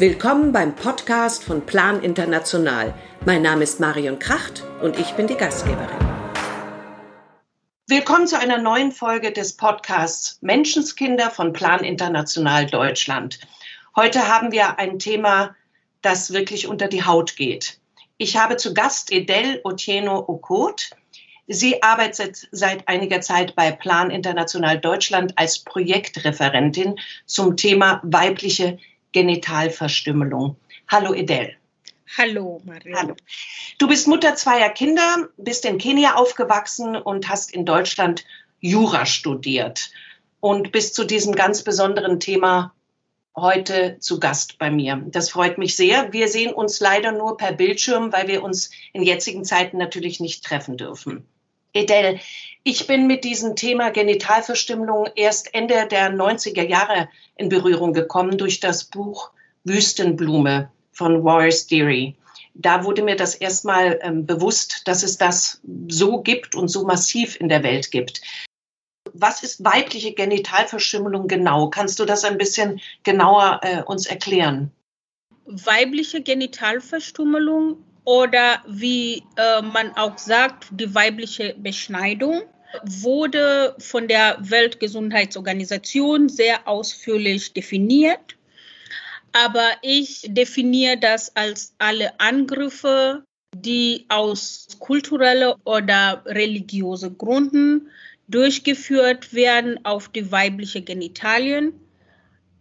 Willkommen beim Podcast von Plan International. Mein Name ist Marion Kracht und ich bin die Gastgeberin. Willkommen zu einer neuen Folge des Podcasts Menschenskinder von Plan International Deutschland. Heute haben wir ein Thema, das wirklich unter die Haut geht. Ich habe zu Gast Edel Otieno Okot. Sie arbeitet seit einiger Zeit bei Plan International Deutschland als Projektreferentin zum Thema weibliche Genitalverstümmelung. Hallo Edel. Hallo Maria. Hallo. Du bist Mutter zweier Kinder, bist in Kenia aufgewachsen und hast in Deutschland Jura studiert und bist zu diesem ganz besonderen Thema heute zu Gast bei mir. Das freut mich sehr. Wir sehen uns leider nur per Bildschirm, weil wir uns in jetzigen Zeiten natürlich nicht treffen dürfen. Edel, ich bin mit diesem Thema Genitalverstümmelung erst Ende der 90er Jahre in Berührung gekommen durch das Buch Wüstenblume von Wallace Deary. Da wurde mir das erstmal ähm, bewusst, dass es das so gibt und so massiv in der Welt gibt. Was ist weibliche Genitalverstümmelung genau? Kannst du das ein bisschen genauer äh, uns erklären? Weibliche Genitalverstümmelung oder wie äh, man auch sagt, die weibliche Beschneidung wurde von der Weltgesundheitsorganisation sehr ausführlich definiert. Aber ich definiere das als alle Angriffe, die aus kulturellen oder religiösen Gründen durchgeführt werden auf die weibliche Genitalien,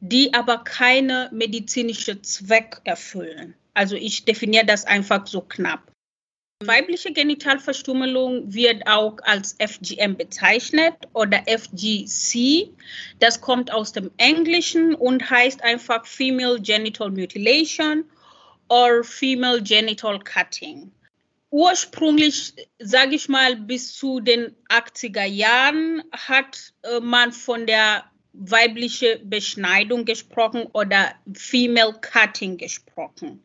die aber keine medizinische Zweck erfüllen. Also ich definiere das einfach so knapp. Weibliche Genitalverstümmelung wird auch als FGM bezeichnet oder FGC. Das kommt aus dem Englischen und heißt einfach Female Genital Mutilation or Female Genital Cutting. Ursprünglich, sage ich mal, bis zu den 80er Jahren hat äh, man von der weiblichen Beschneidung gesprochen oder Female Cutting gesprochen.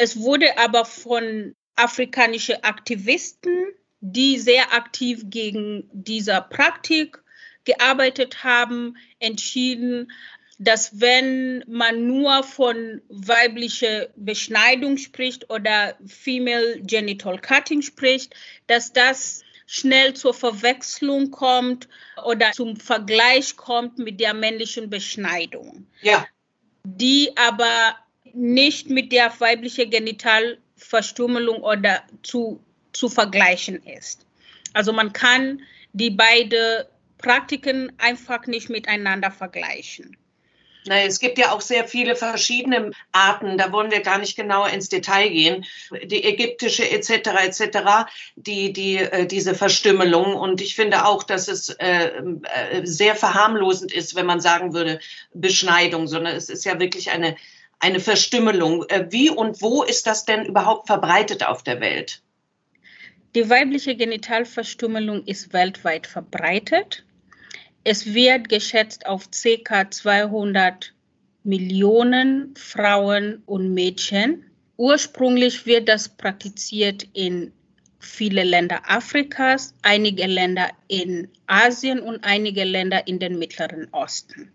Es wurde aber von afrikanischen Aktivisten, die sehr aktiv gegen diese Praktik gearbeitet haben, entschieden, dass wenn man nur von weiblicher Beschneidung spricht oder Female Genital Cutting spricht, dass das schnell zur Verwechslung kommt oder zum Vergleich kommt mit der männlichen Beschneidung. Ja. Die aber nicht mit der weiblichen Genitalverstümmelung oder zu, zu vergleichen ist. Also man kann die beiden Praktiken einfach nicht miteinander vergleichen. Naja, es gibt ja auch sehr viele verschiedene Arten, da wollen wir gar nicht genauer ins Detail gehen. Die ägyptische etc. etc., die, die, äh, diese Verstümmelung. Und ich finde auch, dass es äh, äh, sehr verharmlosend ist, wenn man sagen würde, Beschneidung, sondern es ist ja wirklich eine eine Verstümmelung. Äh, wie und wo ist das denn überhaupt verbreitet auf der Welt? Die weibliche Genitalverstümmelung ist weltweit verbreitet. Es wird geschätzt auf ca. 200 Millionen Frauen und Mädchen. Ursprünglich wird das praktiziert in viele Länder Afrikas, einige Länder in Asien und einige Länder in den Mittleren Osten.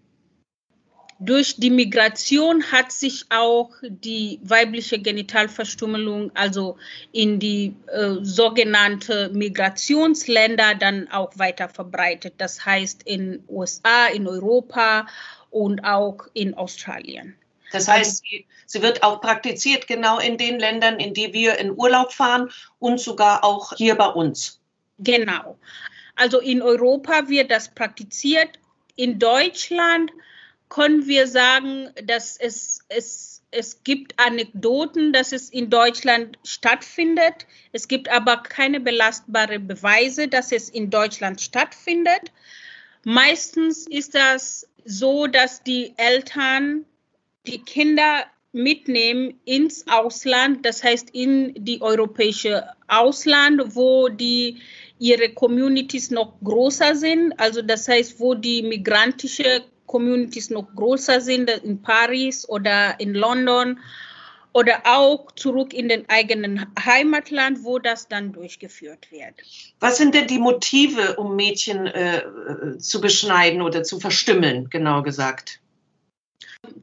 Durch die Migration hat sich auch die weibliche Genitalverstümmelung, also in die äh, sogenannte Migrationsländer, dann auch weiter verbreitet. Das heißt in USA, in Europa und auch in Australien. Das heißt, sie, sie, wird auch praktiziert genau in den Ländern, in die wir in Urlaub fahren und sogar auch hier bei uns. Genau. Also in Europa wird das praktiziert. In Deutschland können wir sagen, dass es, es, es gibt Anekdoten, dass es in Deutschland stattfindet. Es gibt aber keine belastbaren Beweise, dass es in Deutschland stattfindet. Meistens ist das so, dass die Eltern die Kinder mitnehmen ins Ausland, das heißt in die europäische Ausland, wo die ihre Communities noch größer sind, also das heißt, wo die migrantische Communities noch größer sind, in Paris oder in London oder auch zurück in den eigenen Heimatland, wo das dann durchgeführt wird. Was sind denn die Motive, um Mädchen äh, zu beschneiden oder zu verstümmeln, genau gesagt?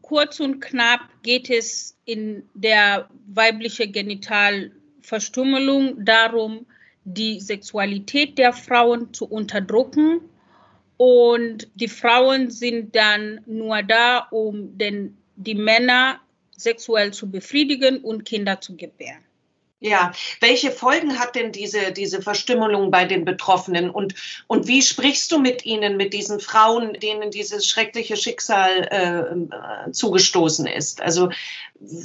Kurz und knapp geht es in der weiblichen Genitalverstümmelung darum, die Sexualität der Frauen zu unterdrücken. Und die Frauen sind dann nur da, um den, die Männer sexuell zu befriedigen und Kinder zu gebären. Ja, welche Folgen hat denn diese, diese Verstümmelung bei den Betroffenen und, und wie sprichst du mit ihnen, mit diesen Frauen, denen dieses schreckliche Schicksal äh, zugestoßen ist? Also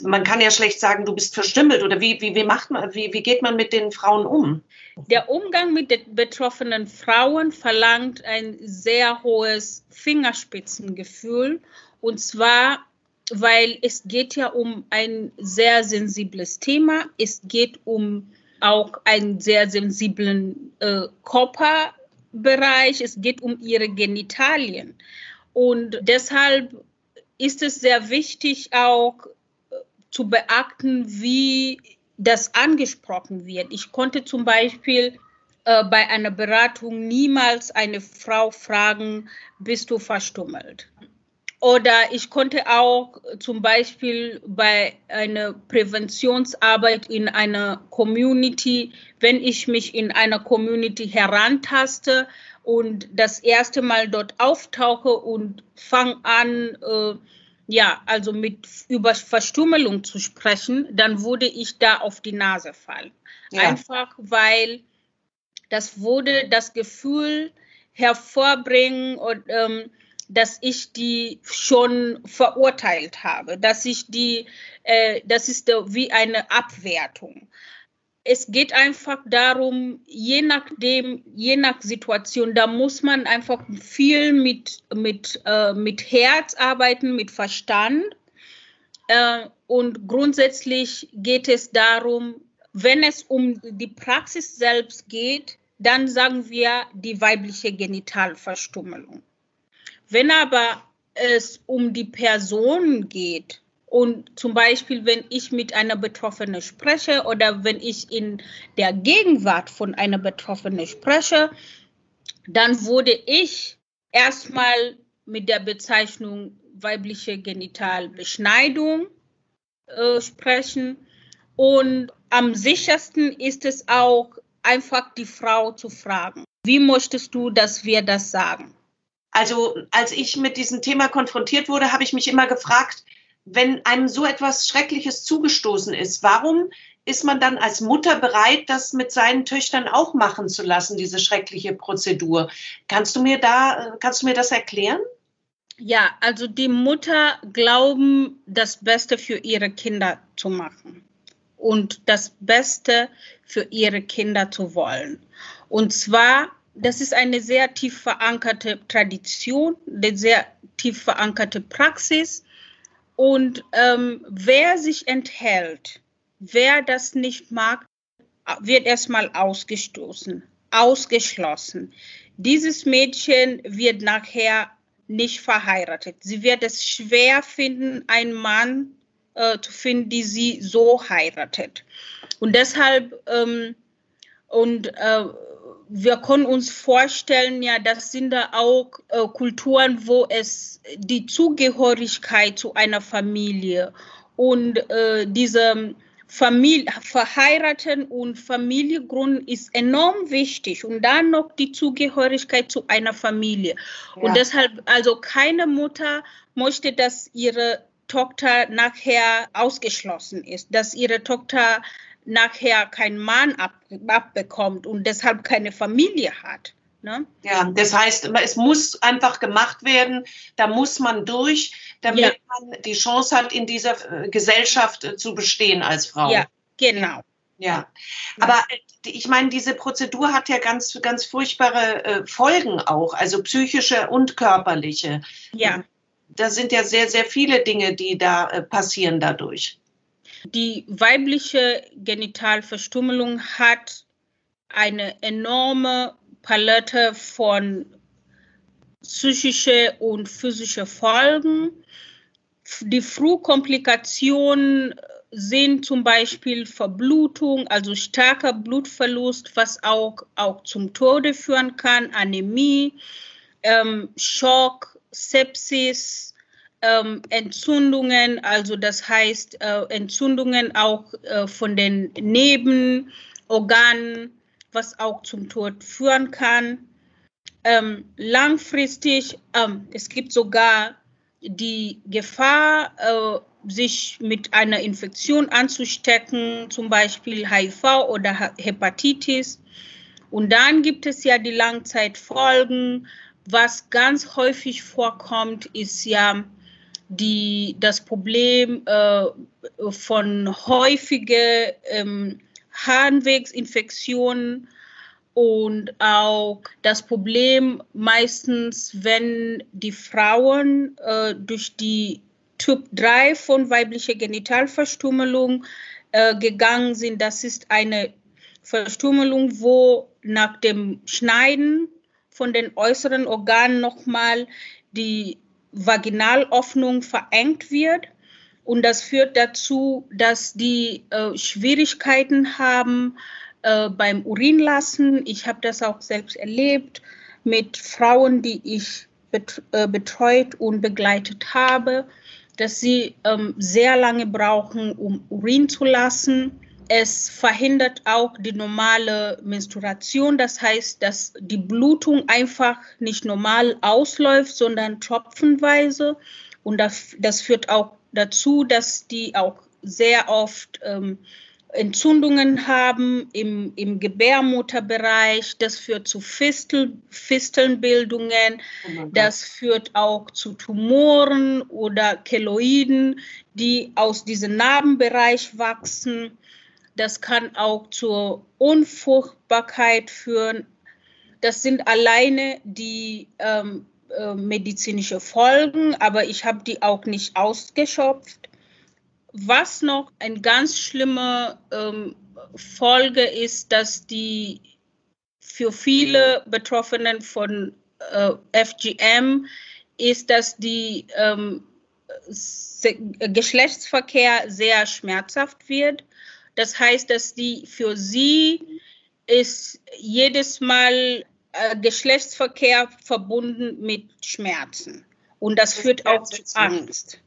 man kann ja schlecht sagen, du bist verstümmelt oder wie, wie, wie macht man, wie, wie geht man mit den Frauen um? Der Umgang mit den betroffenen Frauen verlangt ein sehr hohes Fingerspitzengefühl und zwar weil es geht ja um ein sehr sensibles Thema. Es geht um auch einen sehr sensiblen äh, Körperbereich. Es geht um ihre Genitalien. Und deshalb ist es sehr wichtig auch äh, zu beachten, wie das angesprochen wird. Ich konnte zum Beispiel äh, bei einer Beratung niemals eine Frau fragen, bist du verstummelt? Oder ich konnte auch zum Beispiel bei einer Präventionsarbeit in einer Community, wenn ich mich in einer Community herantaste und das erste Mal dort auftauche und fange an, äh, ja, also mit über Verstümmelung zu sprechen, dann würde ich da auf die Nase fallen. Ja. Einfach weil das würde das Gefühl hervorbringen und ähm, dass ich die schon verurteilt habe, dass ich die, äh, das ist wie eine Abwertung. Es geht einfach darum, je nachdem, je nach Situation, da muss man einfach viel mit, mit, äh, mit Herz arbeiten, mit Verstand. Äh, und grundsätzlich geht es darum, wenn es um die Praxis selbst geht, dann sagen wir die weibliche Genitalverstümmelung. Wenn aber es um die Person geht und zum Beispiel, wenn ich mit einer Betroffenen spreche oder wenn ich in der Gegenwart von einer Betroffenen spreche, dann würde ich erstmal mit der Bezeichnung weibliche Genitalbeschneidung äh, sprechen. Und am sichersten ist es auch, einfach die Frau zu fragen, wie möchtest du, dass wir das sagen? Also als ich mit diesem Thema konfrontiert wurde, habe ich mich immer gefragt, wenn einem so etwas Schreckliches zugestoßen ist, warum ist man dann als Mutter bereit, das mit seinen Töchtern auch machen zu lassen, diese schreckliche Prozedur? Kannst du mir da, kannst du mir das erklären? Ja, also die Mutter glauben, das Beste für ihre Kinder zu machen und das Beste für ihre Kinder zu wollen. Und zwar das ist eine sehr tief verankerte Tradition, eine sehr tief verankerte Praxis. Und ähm, wer sich enthält, wer das nicht mag, wird erstmal ausgestoßen, ausgeschlossen. Dieses Mädchen wird nachher nicht verheiratet. Sie wird es schwer finden, einen Mann äh, zu finden, die sie so heiratet. Und deshalb ähm, und äh, wir können uns vorstellen, ja, das sind da auch äh, Kulturen, wo es die Zugehörigkeit zu einer Familie und äh, diese Familie, verheiraten und Familiengrund ist enorm wichtig und dann noch die Zugehörigkeit zu einer Familie. Ja. Und deshalb, also keine Mutter möchte, dass ihre Tochter nachher ausgeschlossen ist, dass ihre Tochter nachher keinen Mann ab, abbekommt und deshalb keine Familie hat. Ne? Ja, das heißt, es muss einfach gemacht werden, da muss man durch, damit ja. man die Chance hat, in dieser äh, Gesellschaft äh, zu bestehen als Frau. Ja, genau. Ja, aber äh, ich meine, diese Prozedur hat ja ganz, ganz furchtbare Folgen auch, also psychische und körperliche. Ja. Da sind ja sehr, sehr viele Dinge, die da passieren dadurch. Die weibliche Genitalverstümmelung hat eine enorme Palette von psychische und physische Folgen. Die Frühkomplikationen sind zum Beispiel Verblutung, also starker Blutverlust, was auch, auch zum Tode führen kann, Anämie, ähm, Schock, Sepsis, ähm, Entzündungen, also das heißt äh, Entzündungen auch äh, von den Nebenorganen, was auch zum Tod führen kann. Ähm, langfristig, ähm, es gibt sogar die Gefahr, äh, sich mit einer Infektion anzustecken, zum Beispiel HIV oder Hepatitis. Und dann gibt es ja die Langzeitfolgen. Was ganz häufig vorkommt, ist ja die, das Problem äh, von häufigen ähm, Harnwegsinfektionen und auch das Problem meistens, wenn die Frauen äh, durch die Typ 3 von weiblicher Genitalverstümmelung äh, gegangen sind. Das ist eine Verstümmelung, wo nach dem Schneiden von den äußeren Organen nochmal die Vaginalöffnung verengt wird. Und das führt dazu, dass die äh, Schwierigkeiten haben äh, beim Urinlassen. Ich habe das auch selbst erlebt mit Frauen, die ich äh, betreut und begleitet habe, dass sie ähm, sehr lange brauchen, um Urin zu lassen. Es verhindert auch die normale Menstruation, das heißt, dass die Blutung einfach nicht normal ausläuft, sondern tropfenweise. Und das, das führt auch dazu, dass die auch sehr oft ähm, Entzündungen haben im, im Gebärmutterbereich. Das führt zu Fistel, Fistelnbildungen. Oh das führt auch zu Tumoren oder Keloiden, die aus diesem Narbenbereich wachsen. Das kann auch zur Unfruchtbarkeit führen. Das sind alleine die ähm, äh, medizinische Folgen, aber ich habe die auch nicht ausgeschöpft. Was noch eine ganz schlimme ähm, Folge ist, dass die für viele Betroffenen von äh, FGM ist, dass die ähm, Geschlechtsverkehr sehr schmerzhaft wird. Das heißt, dass die für sie ist jedes Mal äh, Geschlechtsverkehr verbunden mit Schmerzen. Und das, das führt auch zu Angst.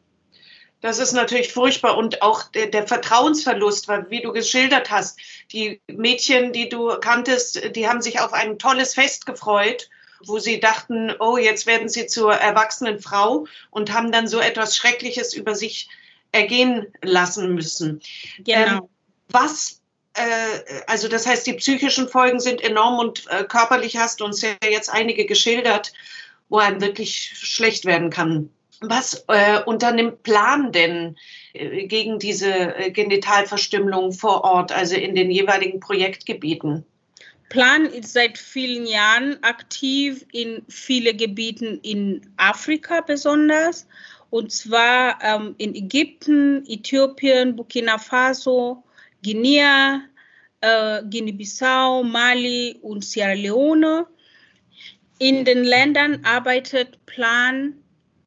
Das ist natürlich furchtbar und auch der, der, Vertrauensverlust, weil wie du geschildert hast, die Mädchen, die du kanntest, die haben sich auf ein tolles Fest gefreut, wo sie dachten, oh, jetzt werden sie zur erwachsenen Frau und haben dann so etwas Schreckliches über sich ergehen lassen müssen. Genau. Ähm, was äh, also das heißt, die psychischen Folgen sind enorm und äh, körperlich hast du uns ja jetzt einige geschildert, wo einem wirklich schlecht werden kann. Was äh, unternimmt Plan denn äh, gegen diese äh, Genitalverstümmelung vor Ort, also in den jeweiligen Projektgebieten? Plan ist seit vielen Jahren aktiv in vielen Gebieten in Afrika besonders, und zwar ähm, in Ägypten, Äthiopien, Burkina Faso, Guinea, äh, Guinea-Bissau, Mali und Sierra Leone. In den Ländern arbeitet Plan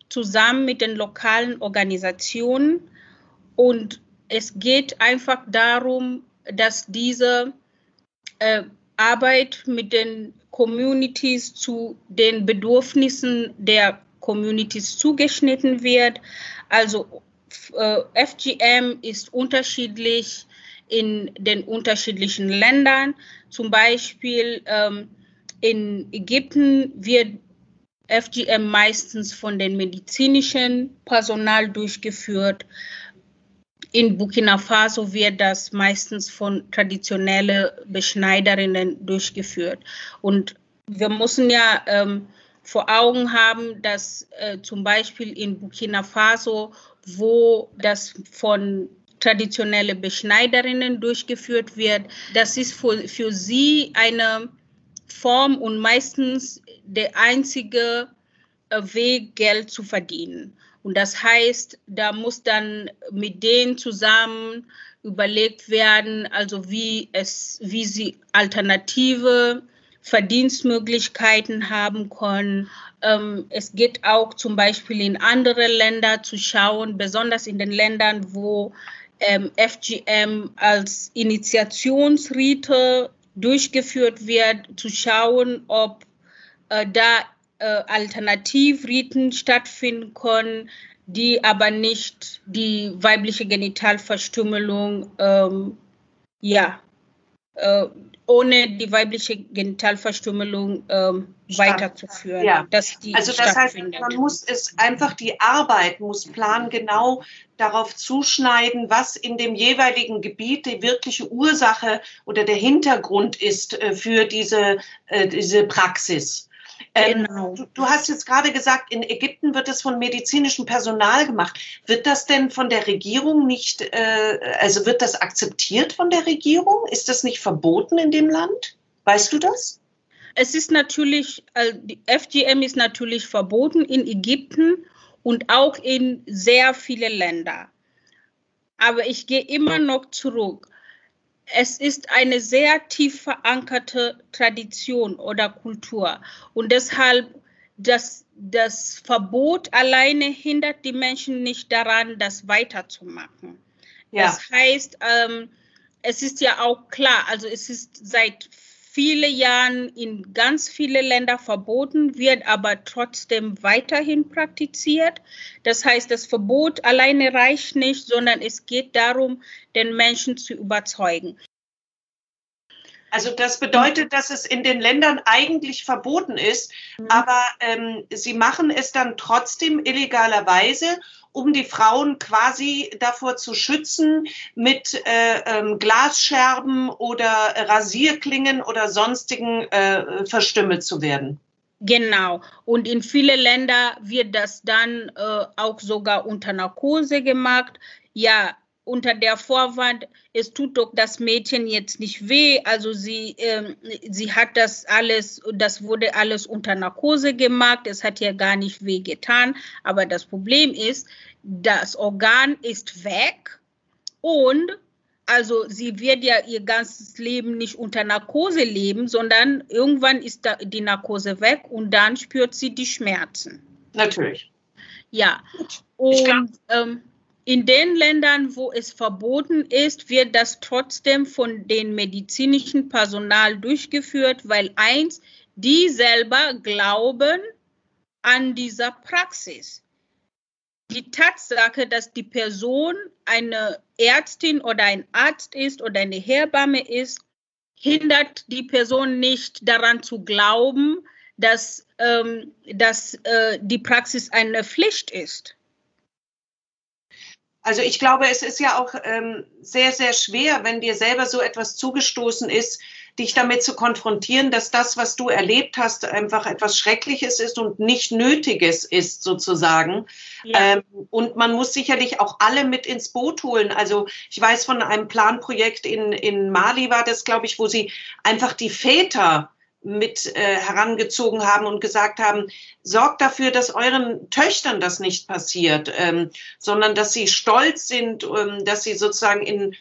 zusammen mit den lokalen Organisationen. Und es geht einfach darum, dass diese äh, Arbeit mit den Communities zu den Bedürfnissen der Communities zugeschnitten wird. Also äh, FGM ist unterschiedlich in den unterschiedlichen Ländern. Zum Beispiel ähm, in Ägypten wird FGM meistens von den medizinischen Personal durchgeführt. In Burkina Faso wird das meistens von traditionellen Beschneiderinnen durchgeführt. Und wir müssen ja ähm, vor Augen haben, dass äh, zum Beispiel in Burkina Faso, wo das von traditionelle Beschneiderinnen durchgeführt wird, das ist für, für sie eine Form und meistens der einzige äh, Weg, Geld zu verdienen. Und das heißt, da muss dann mit denen zusammen überlegt werden, also wie es, wie sie alternative Verdienstmöglichkeiten haben können. Ähm, es geht auch zum Beispiel in andere Länder zu schauen, besonders in den Ländern, wo ähm, FGM als Initiationsrite durchgeführt wird, zu schauen, ob äh, da äh, Alternativriten stattfinden können, die aber nicht die weibliche Genitalverstümmelung ähm, ja, ohne die weibliche Genitalverstümmelung ähm, weiterzuführen. Ja. Dass die also das heißt, man muss es einfach, die Arbeit muss plangenau darauf zuschneiden, was in dem jeweiligen Gebiet die wirkliche Ursache oder der Hintergrund ist äh, für diese, äh, diese Praxis. Ähm, genau. du, du, hast jetzt gerade gesagt, in Ägypten wird es von medizinischem Personal gemacht. Wird das denn von der Regierung nicht, äh, also wird das akzeptiert von der Regierung? Ist das nicht verboten in dem Land? Weißt du das? Es ist natürlich, äh, die FGM ist natürlich verboten in Ägypten und auch in sehr viele Länder. Aber ich gehe immer noch zurück es ist eine sehr tief verankerte Tradition oder Kultur. Und deshalb, das, das Verbot alleine hindert die Menschen nicht daran, das weiterzumachen. Ja. Das heißt, ähm, es ist ja auch klar, also es ist seit vielen Jahren in ganz viele Länder verboten, wird aber trotzdem weiterhin praktiziert. Das heißt, das Verbot alleine reicht nicht, sondern es geht darum, den Menschen zu überzeugen. Also das bedeutet, dass es in den Ländern eigentlich verboten ist, mhm. aber ähm, sie machen es dann trotzdem illegalerweise, um die Frauen quasi davor zu schützen, mit äh, ähm, Glasscherben oder Rasierklingen oder sonstigen äh, verstümmelt zu werden. Genau. Und in viele Länder wird das dann äh, auch sogar unter Narkose gemacht. Ja, unter der Vorwand, es tut doch das Mädchen jetzt nicht weh. Also sie, ähm, sie hat das alles, das wurde alles unter Narkose gemacht. Es hat ja gar nicht weh getan. Aber das Problem ist, das Organ ist weg und also sie wird ja ihr ganzes Leben nicht unter Narkose leben, sondern irgendwann ist die Narkose weg und dann spürt sie die Schmerzen. Natürlich. Ja. Und ähm, in den Ländern, wo es verboten ist, wird das trotzdem von dem medizinischen Personal durchgeführt, weil eins, die selber glauben an dieser Praxis. Die Tatsache, dass die Person eine Ärztin oder ein Arzt ist oder eine Hebamme ist, hindert die Person nicht daran zu glauben, dass, ähm, dass äh, die Praxis eine Pflicht ist. Also ich glaube, es ist ja auch ähm, sehr, sehr schwer, wenn dir selber so etwas zugestoßen ist, dich damit zu konfrontieren, dass das, was du erlebt hast, einfach etwas Schreckliches ist und nicht Nötiges ist, sozusagen. Ja. Ähm, und man muss sicherlich auch alle mit ins Boot holen. Also ich weiß von einem Planprojekt in, in Mali war das, glaube ich, wo sie einfach die Väter mit äh, herangezogen haben und gesagt haben, sorgt dafür, dass euren Töchtern das nicht passiert, ähm, sondern dass sie stolz sind, ähm, dass sie sozusagen in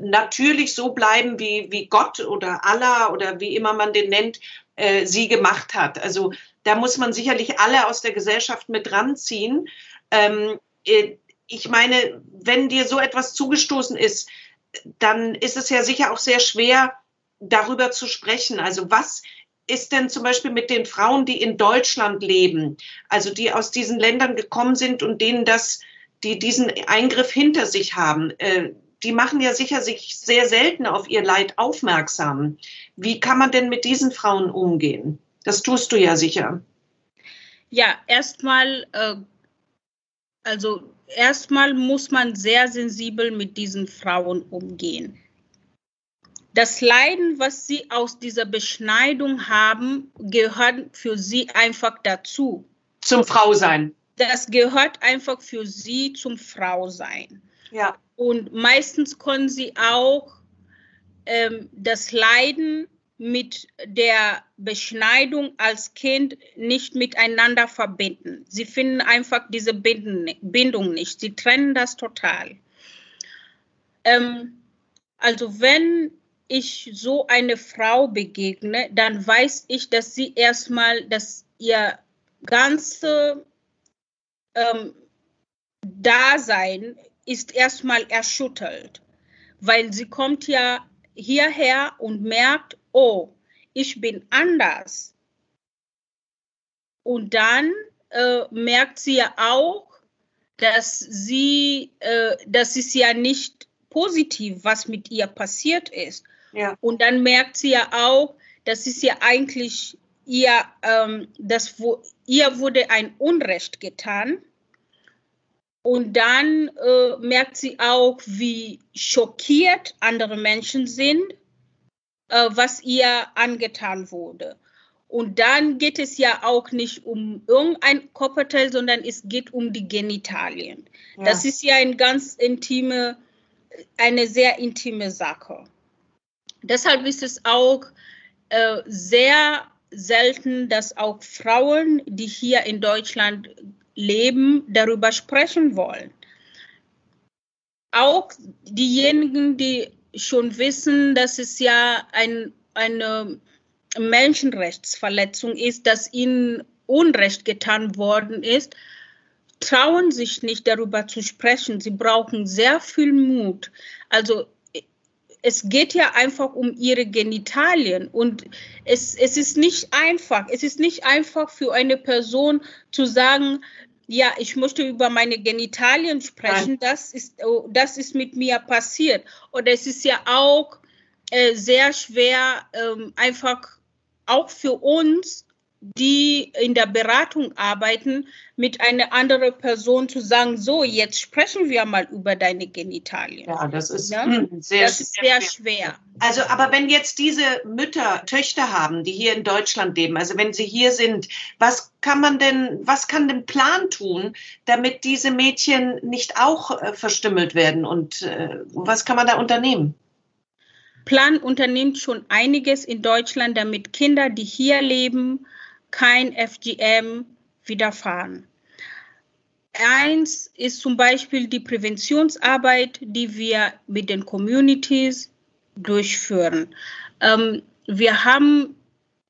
natürlich so bleiben, wie, wie Gott oder Allah oder wie immer man den nennt, äh, sie gemacht hat. Also da muss man sicherlich alle aus der Gesellschaft mit ranziehen. Ähm, äh, ich meine, wenn dir so etwas zugestoßen ist, dann ist es ja sicher auch sehr schwer, darüber zu sprechen. Also was ist denn zum Beispiel mit den Frauen, die in Deutschland leben, also die aus diesen Ländern gekommen sind und denen das, die diesen Eingriff hinter sich haben? Äh, die machen ja sicher sich sehr selten auf ihr Leid aufmerksam. Wie kann man denn mit diesen Frauen umgehen? Das tust du ja sicher. Ja, erstmal, äh, also erstmal muss man sehr sensibel mit diesen Frauen umgehen das Leiden, was sie aus dieser Beschneidung haben, gehört für sie einfach dazu. Zum Frausein. Das gehört einfach für sie zum Frausein. Ja. Und meistens können sie auch ähm, das Leiden mit der Beschneidung als Kind nicht miteinander verbinden. Sie finden einfach diese Bindung nicht. Sie trennen das total. Ähm, also wenn ich so eine Frau begegne, dann weiß ich, dass sie erstmal, dass ihr ganze ähm, Dasein ist erstmal erschüttert, weil sie kommt ja hierher und merkt, oh, ich bin anders. Und dann äh, merkt sie ja auch, dass sie, äh, das ist ja nicht positiv, was mit ihr passiert ist. Ja. Und dann merkt sie ja auch, das ist ja eigentlich ihr, ähm, das, wo, ihr wurde ein Unrecht getan. Und dann äh, merkt sie auch, wie schockiert andere Menschen sind, äh, was ihr angetan wurde. Und dann geht es ja auch nicht um irgendein Körperteil, sondern es geht um die Genitalien. Ja. Das ist ja eine ganz intime, eine sehr intime Sache. Deshalb ist es auch äh, sehr selten, dass auch Frauen, die hier in Deutschland leben, darüber sprechen wollen. Auch diejenigen, die schon wissen, dass es ja ein, eine Menschenrechtsverletzung ist, dass ihnen Unrecht getan worden ist, trauen sich nicht darüber zu sprechen. Sie brauchen sehr viel Mut. Also es geht ja einfach um ihre Genitalien und es, es ist nicht einfach. Es ist nicht einfach für eine Person zu sagen, ja, ich möchte über meine Genitalien sprechen, das ist, oh, das ist mit mir passiert. Oder es ist ja auch äh, sehr schwer, ähm, einfach auch für uns die in der Beratung arbeiten, mit einer anderen Person zu sagen, so, jetzt sprechen wir mal über deine Genitalien. Ja, das ist, ja? Hm, sehr, das ist sehr schwer. Also, aber wenn jetzt diese Mütter Töchter haben, die hier in Deutschland leben, also wenn sie hier sind, was kann man denn, was kann denn Plan tun, damit diese Mädchen nicht auch äh, verstümmelt werden und äh, was kann man da unternehmen? Plan unternimmt schon einiges in Deutschland, damit Kinder, die hier leben, kein FGM widerfahren. Eins ist zum Beispiel die Präventionsarbeit, die wir mit den Communities durchführen. Ähm, wir haben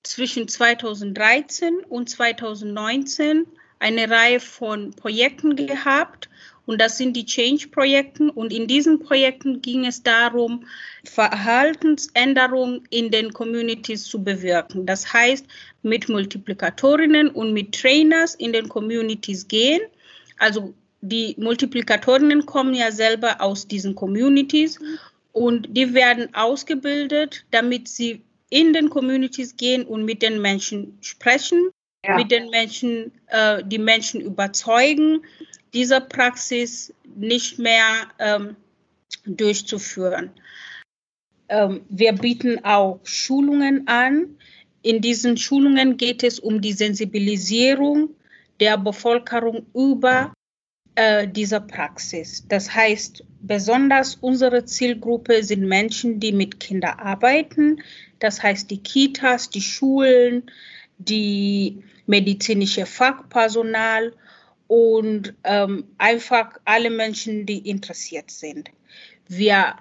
zwischen 2013 und 2019 eine Reihe von Projekten gehabt, und das sind die Change-Projekte. Und in diesen Projekten ging es darum, Verhaltensänderungen in den Communities zu bewirken. Das heißt, mit Multiplikatorinnen und mit Trainers in den Communities gehen. Also die Multiplikatorinnen kommen ja selber aus diesen Communities und die werden ausgebildet, damit sie in den Communities gehen und mit den Menschen sprechen, ja. mit den Menschen, äh, die Menschen überzeugen, diese Praxis nicht mehr ähm, durchzuführen. Ähm, wir bieten auch Schulungen an. In diesen Schulungen geht es um die Sensibilisierung der Bevölkerung über äh, diese Praxis. Das heißt, besonders unsere Zielgruppe sind Menschen, die mit Kindern arbeiten. Das heißt, die Kitas, die Schulen, die medizinische Fachpersonal und ähm, einfach alle Menschen, die interessiert sind. Wir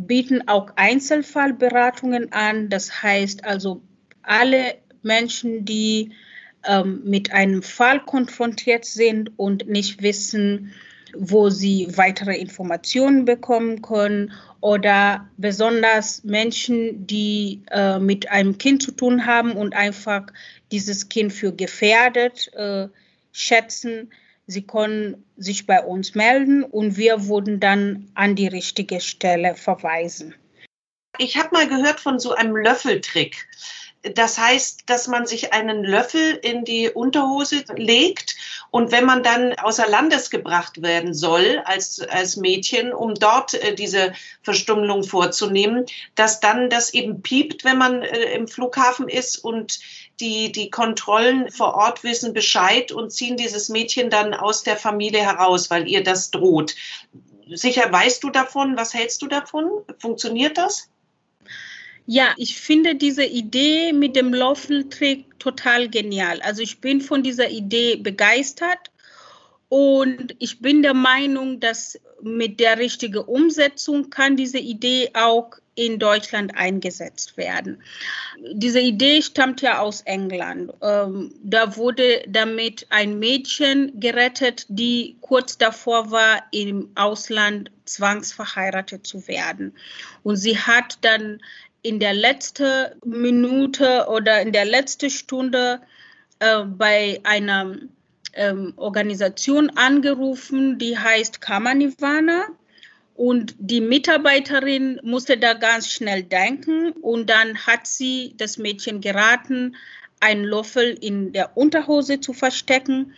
bieten auch Einzelfallberatungen an, das heißt also alle Menschen, die ähm, mit einem Fall konfrontiert sind und nicht wissen, wo sie weitere Informationen bekommen können oder besonders Menschen, die äh, mit einem Kind zu tun haben und einfach dieses Kind für gefährdet äh, schätzen Sie können sich bei uns melden und wir würden dann an die richtige Stelle verweisen. Ich habe mal gehört von so einem Löffeltrick. Das heißt, dass man sich einen Löffel in die Unterhose legt und wenn man dann außer Landes gebracht werden soll als, als Mädchen, um dort äh, diese Verstümmelung vorzunehmen, dass dann das eben piept, wenn man äh, im Flughafen ist und die, die Kontrollen vor Ort wissen Bescheid und ziehen dieses Mädchen dann aus der Familie heraus, weil ihr das droht. Sicher weißt du davon, was hältst du davon? Funktioniert das? Ja, ich finde diese Idee mit dem Löffeltrick total genial. Also ich bin von dieser Idee begeistert und ich bin der Meinung, dass mit der richtigen Umsetzung kann diese Idee auch in Deutschland eingesetzt werden. Diese Idee stammt ja aus England. Ähm, da wurde damit ein Mädchen gerettet, die kurz davor war, im Ausland zwangsverheiratet zu werden. Und sie hat dann in der letzten Minute oder in der letzten Stunde äh, bei einer ähm, Organisation angerufen, die heißt Kamanivana. Und die Mitarbeiterin musste da ganz schnell denken und dann hat sie das Mädchen geraten, einen Löffel in der Unterhose zu verstecken.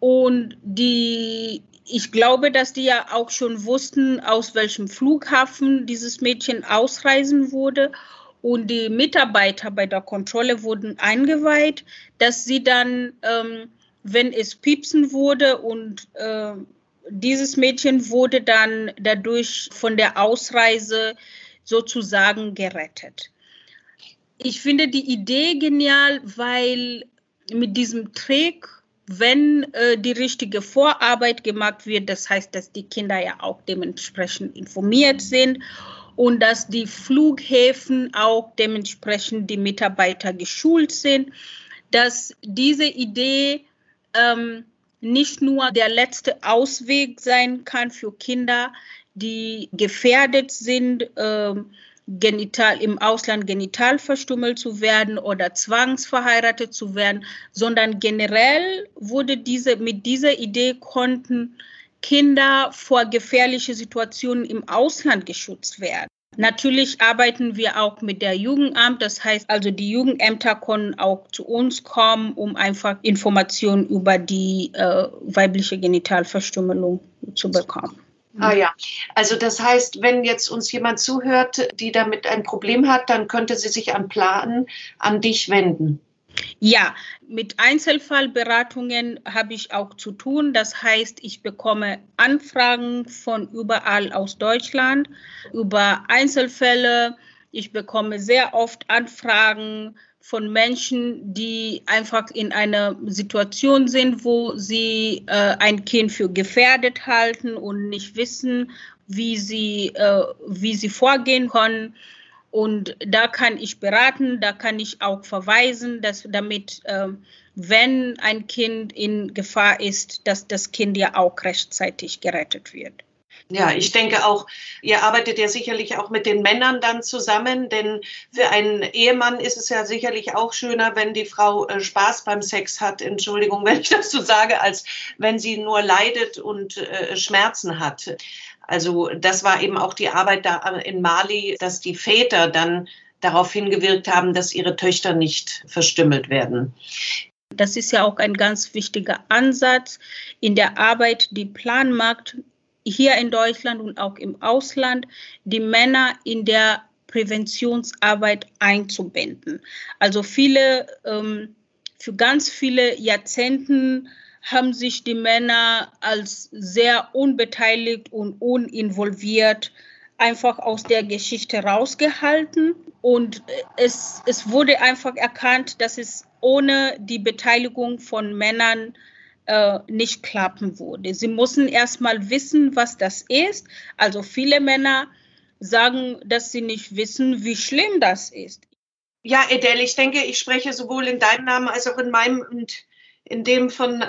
Und die, ich glaube, dass die ja auch schon wussten, aus welchem Flughafen dieses Mädchen ausreisen würde. Und die Mitarbeiter bei der Kontrolle wurden eingeweiht, dass sie dann, ähm, wenn es piepsen wurde und äh, dieses Mädchen wurde dann dadurch von der Ausreise sozusagen gerettet. Ich finde die Idee genial, weil mit diesem Trick, wenn äh, die richtige Vorarbeit gemacht wird, das heißt, dass die Kinder ja auch dementsprechend informiert sind und dass die Flughäfen auch dementsprechend die Mitarbeiter geschult sind, dass diese Idee ähm, nicht nur der letzte Ausweg sein kann für Kinder, die gefährdet sind, äh, genital im Ausland genital verstümmelt zu werden oder zwangsverheiratet zu werden, sondern generell wurde diese mit dieser Idee konnten Kinder vor gefährliche Situationen im Ausland geschützt werden. Natürlich arbeiten wir auch mit der Jugendamt. Das heißt also, die Jugendämter können auch zu uns kommen, um einfach Informationen über die äh, weibliche Genitalverstümmelung zu bekommen. Ah ja, also das heißt, wenn jetzt uns jemand zuhört, die damit ein Problem hat, dann könnte sie sich an Plan an dich wenden. Ja, mit Einzelfallberatungen habe ich auch zu tun. Das heißt, ich bekomme Anfragen von überall aus Deutschland über Einzelfälle. Ich bekomme sehr oft Anfragen von Menschen, die einfach in einer Situation sind, wo sie äh, ein Kind für gefährdet halten und nicht wissen, wie sie, äh, wie sie vorgehen können. Und da kann ich beraten, da kann ich auch verweisen, dass damit, äh, wenn ein Kind in Gefahr ist, dass das Kind ja auch rechtzeitig gerettet wird. Ja, ich denke auch, ihr arbeitet ja sicherlich auch mit den Männern dann zusammen, denn für einen Ehemann ist es ja sicherlich auch schöner, wenn die Frau äh, Spaß beim Sex hat, Entschuldigung, wenn ich das so sage, als wenn sie nur leidet und äh, Schmerzen hat. Also das war eben auch die Arbeit da in Mali, dass die Väter dann darauf hingewirkt haben, dass ihre Töchter nicht verstümmelt werden. Das ist ja auch ein ganz wichtiger Ansatz in der Arbeit, die Planmarkt hier in Deutschland und auch im Ausland, die Männer in der Präventionsarbeit einzubinden. Also viele, ähm, für ganz viele Jahrzehnten haben sich die Männer als sehr unbeteiligt und uninvolviert einfach aus der Geschichte rausgehalten. Und es, es wurde einfach erkannt, dass es ohne die Beteiligung von Männern äh, nicht klappen würde. Sie müssen erstmal wissen, was das ist. Also viele Männer sagen, dass sie nicht wissen, wie schlimm das ist. Ja, Edel, ich denke, ich spreche sowohl in deinem Namen als auch in meinem und in dem von äh,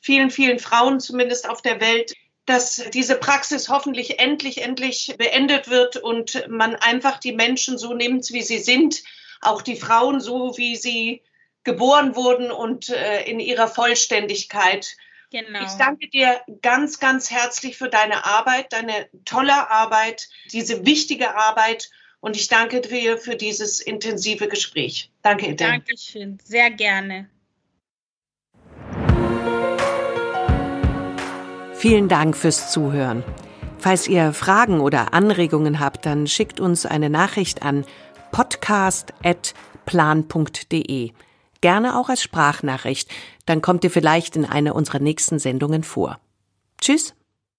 vielen, vielen Frauen zumindest auf der Welt, dass diese Praxis hoffentlich endlich, endlich beendet wird und man einfach die Menschen so nimmt, wie sie sind, auch die Frauen so, wie sie geboren wurden und äh, in ihrer Vollständigkeit. Genau. Ich danke dir ganz, ganz herzlich für deine Arbeit, deine tolle Arbeit, diese wichtige Arbeit. Und ich danke dir für dieses intensive Gespräch. Danke, Edel. Dankeschön, sehr gerne. Vielen Dank fürs Zuhören. Falls ihr Fragen oder Anregungen habt, dann schickt uns eine Nachricht an podcast.plan.de. Gerne auch als Sprachnachricht, dann kommt ihr vielleicht in einer unserer nächsten Sendungen vor. Tschüss.